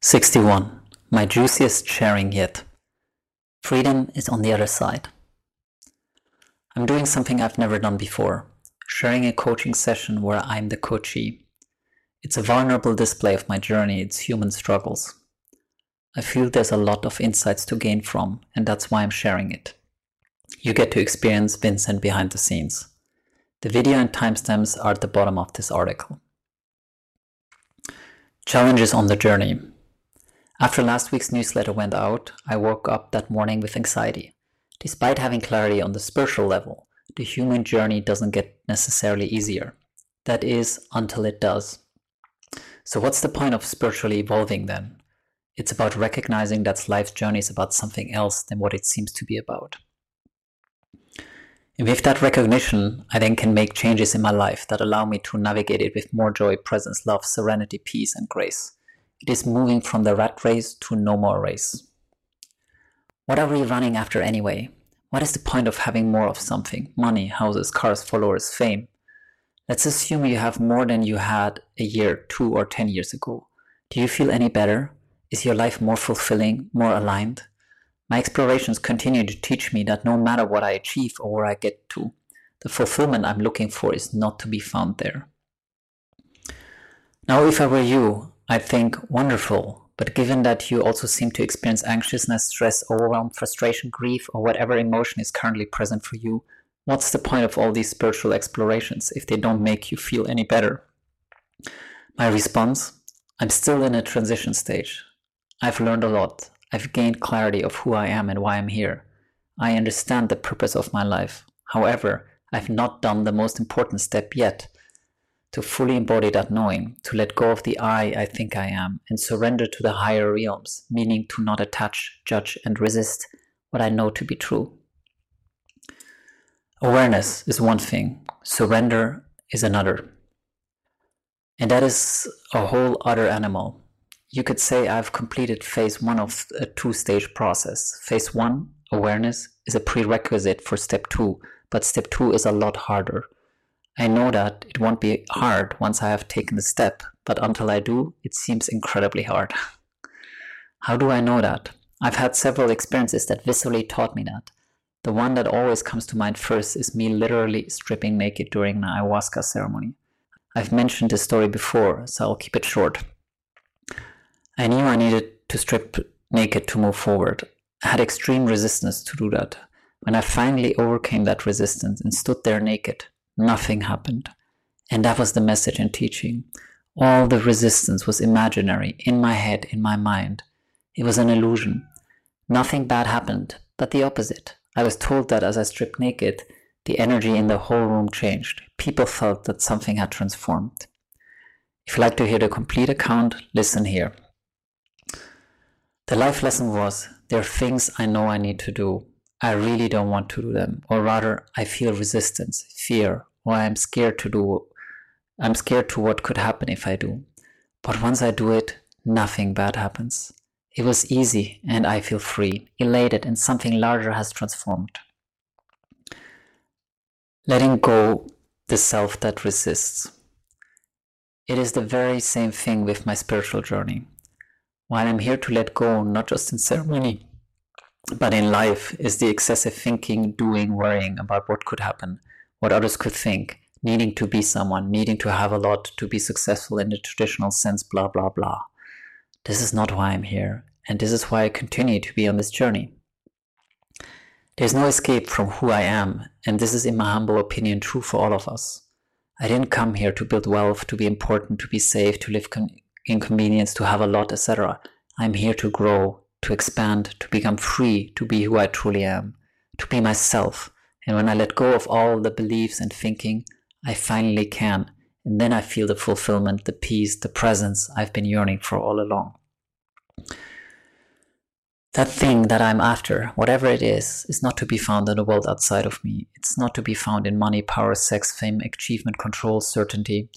61. My juiciest sharing yet. Freedom is on the other side. I'm doing something I've never done before sharing a coaching session where I'm the coachee. It's a vulnerable display of my journey, its human struggles. I feel there's a lot of insights to gain from, and that's why I'm sharing it. You get to experience Vincent behind the scenes. The video and timestamps are at the bottom of this article. Challenges on the journey. After last week's newsletter went out, I woke up that morning with anxiety. Despite having clarity on the spiritual level, the human journey doesn't get necessarily easier. That is, until it does. So, what's the point of spiritually evolving then? It's about recognizing that life's journey is about something else than what it seems to be about. And with that recognition, I then can make changes in my life that allow me to navigate it with more joy, presence, love, serenity, peace, and grace. It is moving from the rat race to no more race. What are we running after anyway? What is the point of having more of something? Money, houses, cars, followers, fame. Let's assume you have more than you had a year, two, or ten years ago. Do you feel any better? Is your life more fulfilling, more aligned? My explorations continue to teach me that no matter what I achieve or where I get to, the fulfillment I'm looking for is not to be found there. Now, if I were you, I think wonderful, but given that you also seem to experience anxiousness, stress, overwhelm, frustration, grief, or whatever emotion is currently present for you, what's the point of all these spiritual explorations if they don't make you feel any better? My response I'm still in a transition stage. I've learned a lot. I've gained clarity of who I am and why I'm here. I understand the purpose of my life. However, I've not done the most important step yet to fully embody that knowing, to let go of the I I think I am, and surrender to the higher realms, meaning to not attach, judge, and resist what I know to be true. Awareness is one thing, surrender is another. And that is a whole other animal. You could say I've completed phase one of a two stage process. Phase one, awareness, is a prerequisite for step two, but step two is a lot harder I know that it won't be hard once I have taken the step, but until I do, it seems incredibly hard. How do I know that? I've had several experiences that viscerally taught me that. The one that always comes to mind first is me literally stripping naked during an ayahuasca ceremony. I've mentioned this story before, so I'll keep it short. I knew I needed to strip naked to move forward. I had extreme resistance to do that. When I finally overcame that resistance and stood there naked, nothing happened. And that was the message and teaching. All the resistance was imaginary, in my head, in my mind. It was an illusion. Nothing bad happened, but the opposite. I was told that as I stripped naked, the energy in the whole room changed. People felt that something had transformed. If you'd like to hear the complete account, listen here. The life lesson was there are things I know I need to do. I really don't want to do them, or rather, I feel resistance, fear, or I'm scared to do I'm scared to what could happen if I do. But once I do it, nothing bad happens. It was easy and I feel free, elated, and something larger has transformed. Letting go the self that resists. It is the very same thing with my spiritual journey. While I'm here to let go, not just in ceremony, but in life, is the excessive thinking, doing, worrying about what could happen, what others could think, needing to be someone, needing to have a lot to be successful in the traditional sense, blah, blah, blah. This is not why I'm here, and this is why I continue to be on this journey. There's no escape from who I am, and this is, in my humble opinion, true for all of us. I didn't come here to build wealth, to be important, to be safe, to live con- inconvenience, to have a lot, etc. I'm here to grow, to expand, to become free, to be who I truly am, to be myself, and when I let go of all the beliefs and thinking, I finally can. And then I feel the fulfillment, the peace, the presence I've been yearning for all along. That thing that I'm after, whatever it is, is not to be found in the world outside of me. It's not to be found in money, power, sex, fame, achievement, control, certainty.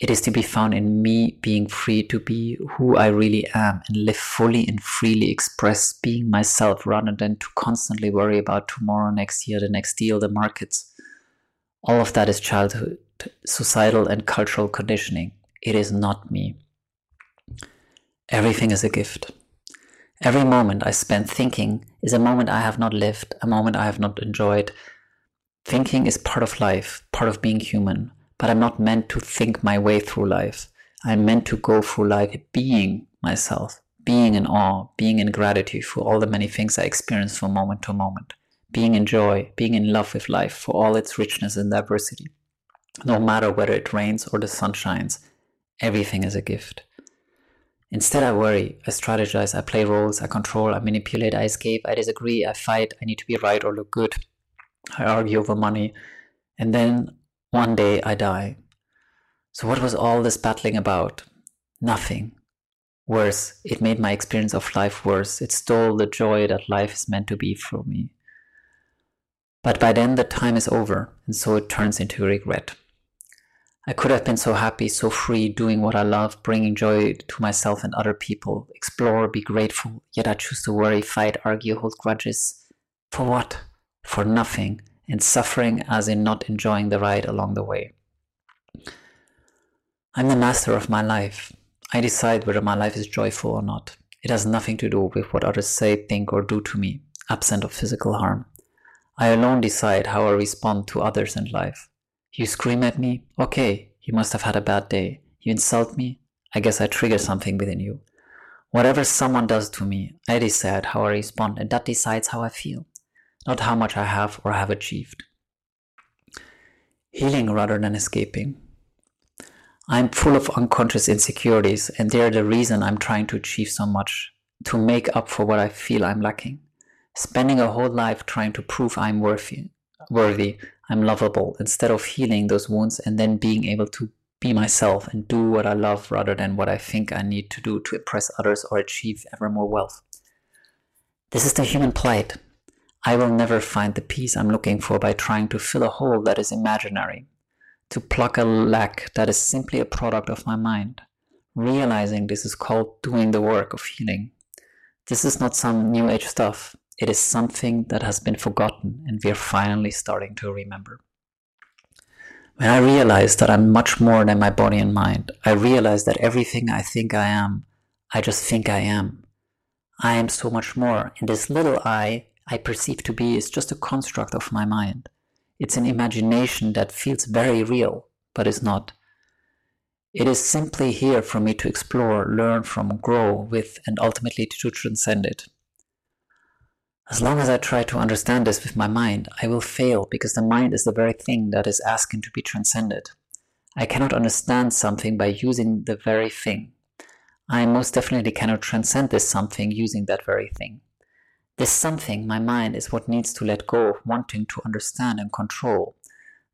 It is to be found in me being free to be who I really am and live fully and freely express being myself rather than to constantly worry about tomorrow, next year, the next deal, the markets. All of that is childhood, societal, and cultural conditioning. It is not me. everything is a gift. Every moment I spend thinking is a moment I have not lived, a moment I have not enjoyed. Thinking is part of life, part of being human, but I'm not meant to think my way through life. I'm meant to go through life being myself, being in awe, being in gratitude for all the many things I experience from moment to moment, being in joy, being in love with life for all its richness and diversity. No matter whether it rains or the sun shines, everything is a gift. Instead, I worry, I strategize, I play roles, I control, I manipulate, I escape, I disagree, I fight, I need to be right or look good, I argue over money, and then one day I die. So, what was all this battling about? Nothing. Worse, it made my experience of life worse. It stole the joy that life is meant to be for me. But by then, the time is over, and so it turns into regret. I could have been so happy, so free, doing what I love, bringing joy to myself and other people, explore, be grateful, yet I choose to worry, fight, argue, hold grudges. For what? For nothing, and suffering as in not enjoying the ride along the way. I'm the master of my life. I decide whether my life is joyful or not. It has nothing to do with what others say, think, or do to me, absent of physical harm. I alone decide how I respond to others in life. You scream at me? Okay, you must have had a bad day. You insult me? I guess I trigger something within you. Whatever someone does to me, I decide how I respond, and that decides how I feel, not how much I have or have achieved. Healing rather than escaping. I'm full of unconscious insecurities, and they're the reason I'm trying to achieve so much, to make up for what I feel I'm lacking. Spending a whole life trying to prove I'm worthy, worthy, I'm lovable, instead of healing those wounds and then being able to be myself and do what I love rather than what I think I need to do to impress others or achieve ever more wealth. This is the human plight. I will never find the peace I'm looking for by trying to fill a hole that is imaginary, to pluck a lack that is simply a product of my mind. Realizing this is called doing the work of healing. This is not some new age stuff. It is something that has been forgotten and we are finally starting to remember. When I realize that I'm much more than my body and mind, I realize that everything I think I am, I just think I am. I am so much more, and this little I I perceive to be is just a construct of my mind. It's an imagination that feels very real, but is not. It is simply here for me to explore, learn from, grow with, and ultimately to transcend it. As long as I try to understand this with my mind, I will fail because the mind is the very thing that is asking to be transcended. I cannot understand something by using the very thing. I most definitely cannot transcend this something using that very thing. This something, my mind, is what needs to let go of wanting to understand and control.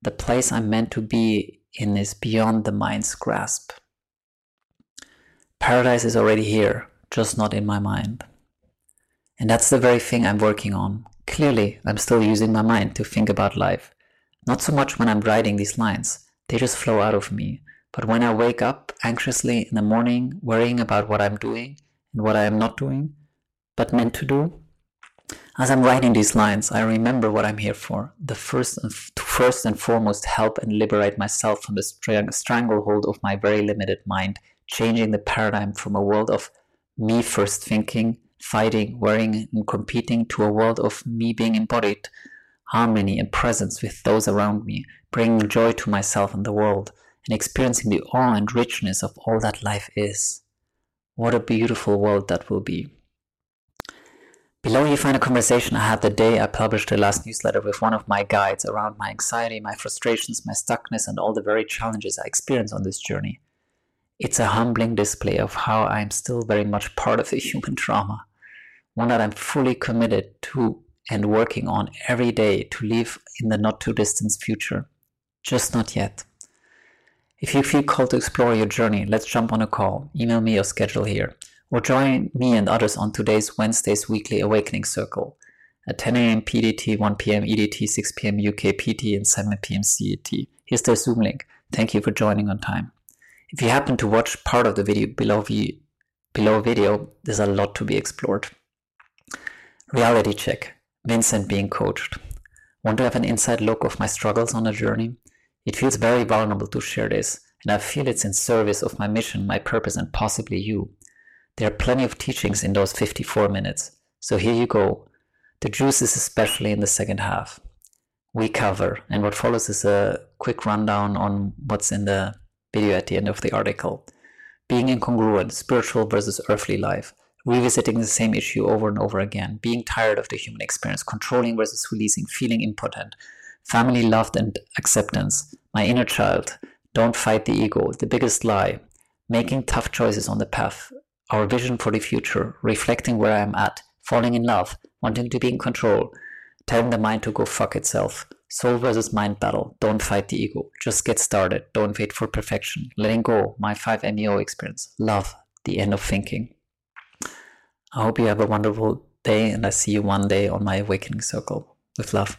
The place I'm meant to be in is beyond the mind's grasp. Paradise is already here, just not in my mind. And that's the very thing I'm working on. Clearly, I'm still using my mind to think about life. Not so much when I'm writing these lines, they just flow out of me. But when I wake up anxiously in the morning, worrying about what I'm doing and what I am not doing, but meant to do, as I'm writing these lines, I remember what I'm here for. The first and f- to first and foremost help and liberate myself from the strang- stranglehold of my very limited mind, changing the paradigm from a world of me first thinking fighting, worrying, and competing to a world of me being embodied, harmony and presence with those around me, bringing joy to myself and the world, and experiencing the awe and richness of all that life is. What a beautiful world that will be. Below you find a conversation I had the day I published the last newsletter with one of my guides around my anxiety, my frustrations, my stuckness, and all the very challenges I experience on this journey. It's a humbling display of how I'm still very much part of the human drama one that I'm fully committed to and working on every day to live in the not too distant future. Just not yet. If you feel called to explore your journey, let's jump on a call. Email me your schedule here. Or join me and others on today's Wednesday's weekly Awakening Circle at 10 a.m. PDT, 1 p.m. EDT, 6 p.m. UK PT, and 7 p.m. CET. Here's the Zoom link. Thank you for joining on time. If you happen to watch part of the video below, the, below video, there's a lot to be explored. Reality check. Vincent being coached. Want to have an inside look of my struggles on a journey? It feels very vulnerable to share this, and I feel it's in service of my mission, my purpose, and possibly you. There are plenty of teachings in those 54 minutes. So here you go. The juice is especially in the second half. We cover, and what follows is a quick rundown on what's in the video at the end of the article. Being incongruent, spiritual versus earthly life, revisiting the same issue over and over again, being tired of the human experience, controlling versus releasing, feeling impotent, family loved and acceptance, my inner child, don't fight the ego, the biggest lie, making tough choices on the path, our vision for the future, reflecting where I am at, falling in love, wanting to be in control, telling the mind to go fuck itself. Soul versus mind battle. Don't fight the ego. Just get started. Don't wait for perfection. Letting go. My 5MEO experience. Love. The end of thinking. I hope you have a wonderful day and I see you one day on my awakening circle. With love.